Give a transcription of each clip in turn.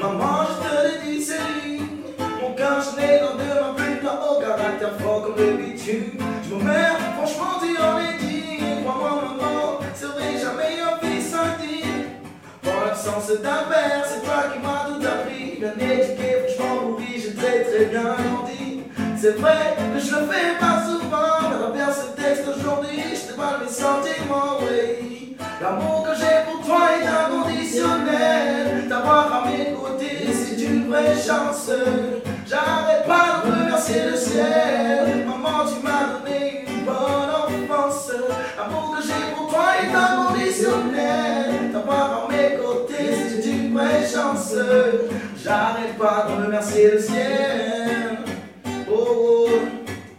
Mama, je te le dis, c'est lui, mon cœur, je l'ai. Comme le bitume. Je me mets, franchement, tu en es digne. Crois-moi, maman, vrai, jamais un fils indigne. Dans l'absence d'un père, c'est toi qui m'as tout appris. Bien éduqué, franchement, oui, j'ai très très bien grandi. C'est vrai que je le fais pas souvent, mais à travers ce texte aujourd'hui, je te parle mes sentiments, oui. L'amour que j'ai pour toi est inconditionnel. T'avoir à mes côtés, c'est une vraie chance. Enfance. L'amour que j'ai pour toi est inconditionnel. T'avoir à mes côtés, c'est une vraie chance. J'arrête pas de remercier le ciel. Oh, oh.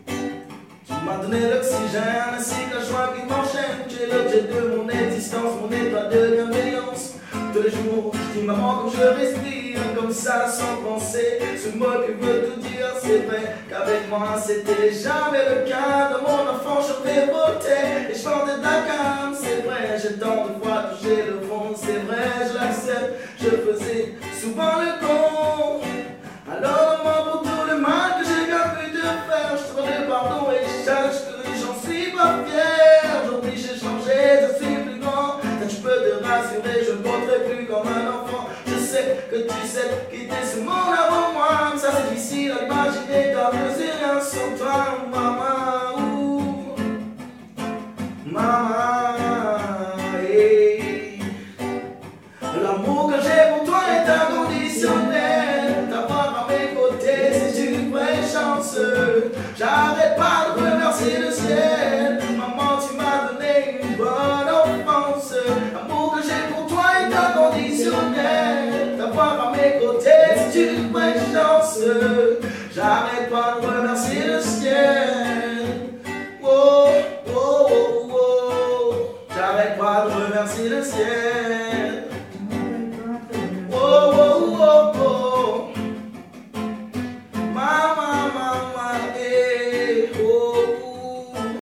Tu m'as donné l'oxygène ainsi que la joie qui m'enchaîne. Tu es l'objet de mon existence, mon état de bienveillance. Tous les jours, je dis maman comme je respire, comme ça sans penser. Ce mot qui veut tout dire, c'est vrai moi c'était jamais le cas. Dans mon enfant, je révoltais et je chantais Dakar. C'est vrai, j'ai tant de fois touché le fond, c'est vrai, je l'accepte. Je faisais souvent le con. Tu sais quitter ce monde avant moi. Ça, c'est difficile à imaginer, sais rien sans toi, maman. Maman. L'amour que j'ai pour toi est inconditionnel. T'avoir à mes côtés, c'est une vraie chance. J'arrête pas de remercier le ciel. Vraie chance. J'arrête pas de remercier le ciel. Oh, oh, oh, oh. J'arrête pas de remercier le ciel.